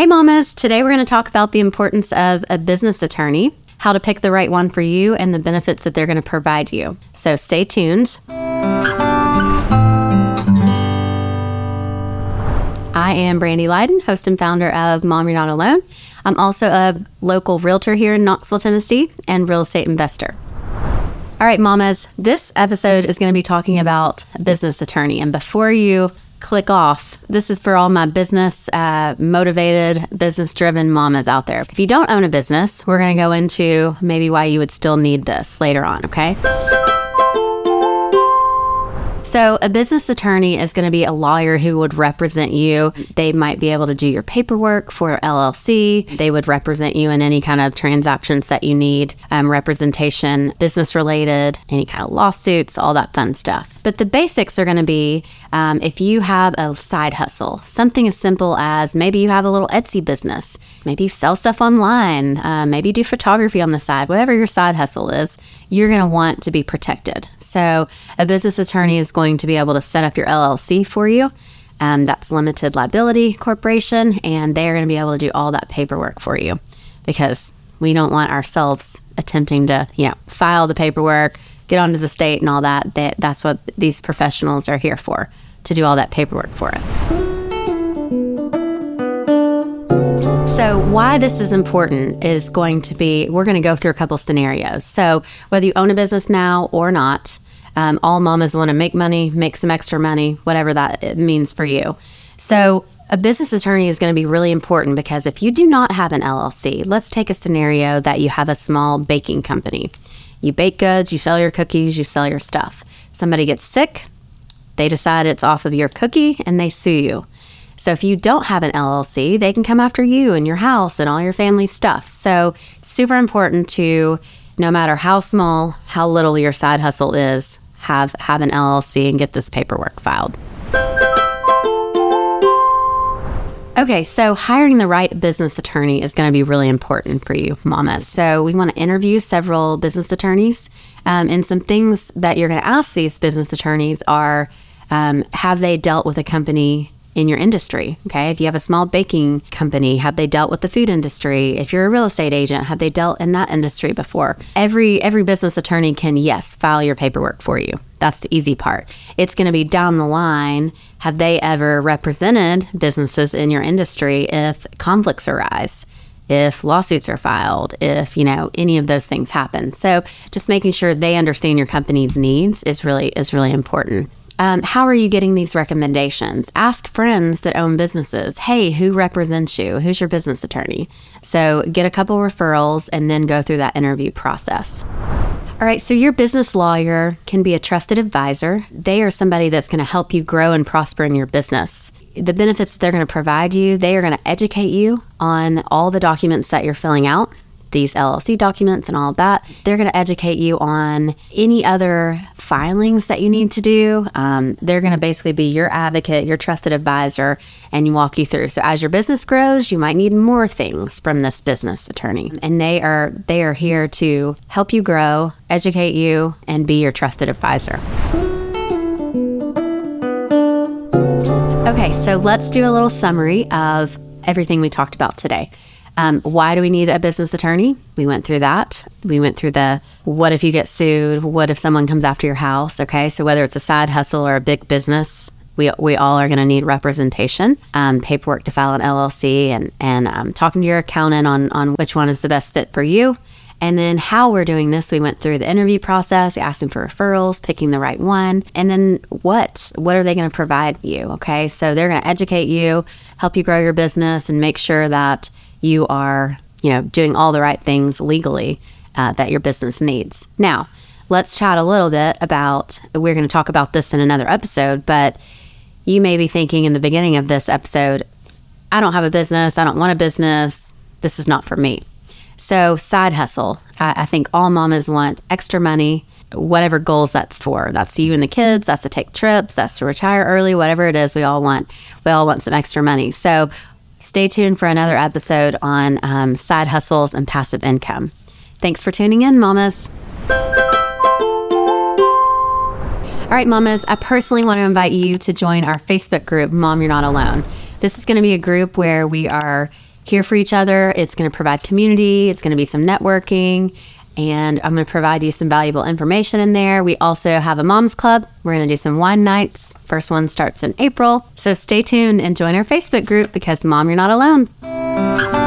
Hey, mamas. Today we're going to talk about the importance of a business attorney, how to pick the right one for you, and the benefits that they're going to provide you. So stay tuned. I am Brandy Lydon, host and founder of Mom You're Not Alone. I'm also a local realtor here in Knoxville, Tennessee, and real estate investor. All right, mamas, this episode is going to be talking about a business attorney. And before you click off, this is for all my business uh, motivated, business driven mamas out there. If you don't own a business, we're going to go into maybe why you would still need this later on, okay? So, a business attorney is going to be a lawyer who would represent you. They might be able to do your paperwork for LLC. They would represent you in any kind of transactions that you need, um, representation, business related, any kind of lawsuits, all that fun stuff. But the basics are going to be um, if you have a side hustle, something as simple as maybe you have a little Etsy business, maybe sell stuff online, uh, maybe do photography on the side, whatever your side hustle is, you're going to want to be protected. So, a business attorney is going to be able to set up your LLC for you. Um, that's limited liability corporation, and they're going to be able to do all that paperwork for you because we don't want ourselves attempting to, you know, file the paperwork, get onto the state and all that. that that's what these professionals are here for to do all that paperwork for us. So, why this is important is going to be we're going to go through a couple scenarios. So, whether you own a business now or not, um, all mamas want to make money, make some extra money, whatever that means for you. So, a business attorney is going to be really important because if you do not have an LLC, let's take a scenario that you have a small baking company. You bake goods, you sell your cookies, you sell your stuff. Somebody gets sick, they decide it's off of your cookie, and they sue you. So if you don't have an LLC, they can come after you and your house and all your family stuff. So super important to no matter how small, how little your side hustle is, have have an LLC and get this paperwork filed. Okay, so hiring the right business attorney is going to be really important for you, Mama. So we want to interview several business attorneys, um, and some things that you're going to ask these business attorneys are: um, Have they dealt with a company in your industry. Okay. If you have a small baking company, have they dealt with the food industry? If you're a real estate agent, have they dealt in that industry before? Every every business attorney can, yes, file your paperwork for you. That's the easy part. It's going to be down the line. Have they ever represented businesses in your industry if conflicts arise? if lawsuits are filed, if, you know, any of those things happen. So just making sure they understand your company's needs is really is really important. Um, how are you getting these recommendations? Ask friends that own businesses, hey, who represents you? Who's your business attorney? So get a couple referrals and then go through that interview process. All right, so your business lawyer can be a trusted advisor. They are somebody that's going to help you grow and prosper in your business. The benefits they're going to provide you, they are going to educate you on all the documents that you're filling out these LLC documents and all of that. They're going to educate you on any other filings that you need to do. Um, they're going to basically be your advocate, your trusted advisor, and walk you through. So as your business grows, you might need more things from this business attorney, and they are they are here to help you grow, educate you, and be your trusted advisor. Okay, so let's do a little summary of everything we talked about today. Um, why do we need a business attorney? We went through that. We went through the what if you get sued? What if someone comes after your house? Okay, so whether it's a side hustle or a big business, we, we all are going to need representation, um, paperwork to file an LLC, and and um, talking to your accountant on on which one is the best fit for you. And then how we're doing this, we went through the interview process, asking for referrals, picking the right one, and then what? What are they going to provide you? Okay, so they're going to educate you, help you grow your business, and make sure that you are, you know, doing all the right things legally uh, that your business needs. Now, let's chat a little bit about, we're going to talk about this in another episode, but you may be thinking in the beginning of this episode, I don't have a business, I don't want a business, this is not for me. So, side hustle. I, I think all mamas want extra money, whatever goals that's for. That's you and the kids, that's to take trips, that's to retire early, whatever it is, we all want. We all want some extra money. So, Stay tuned for another episode on um, side hustles and passive income. Thanks for tuning in, mamas. All right, mamas, I personally want to invite you to join our Facebook group, Mom You're Not Alone. This is going to be a group where we are here for each other. It's going to provide community, it's going to be some networking, and I'm going to provide you some valuable information in there. We also have a mom's club. We're going to do some wine nights. First one starts in April. So stay tuned and join our Facebook group because, Mom, you're not alone.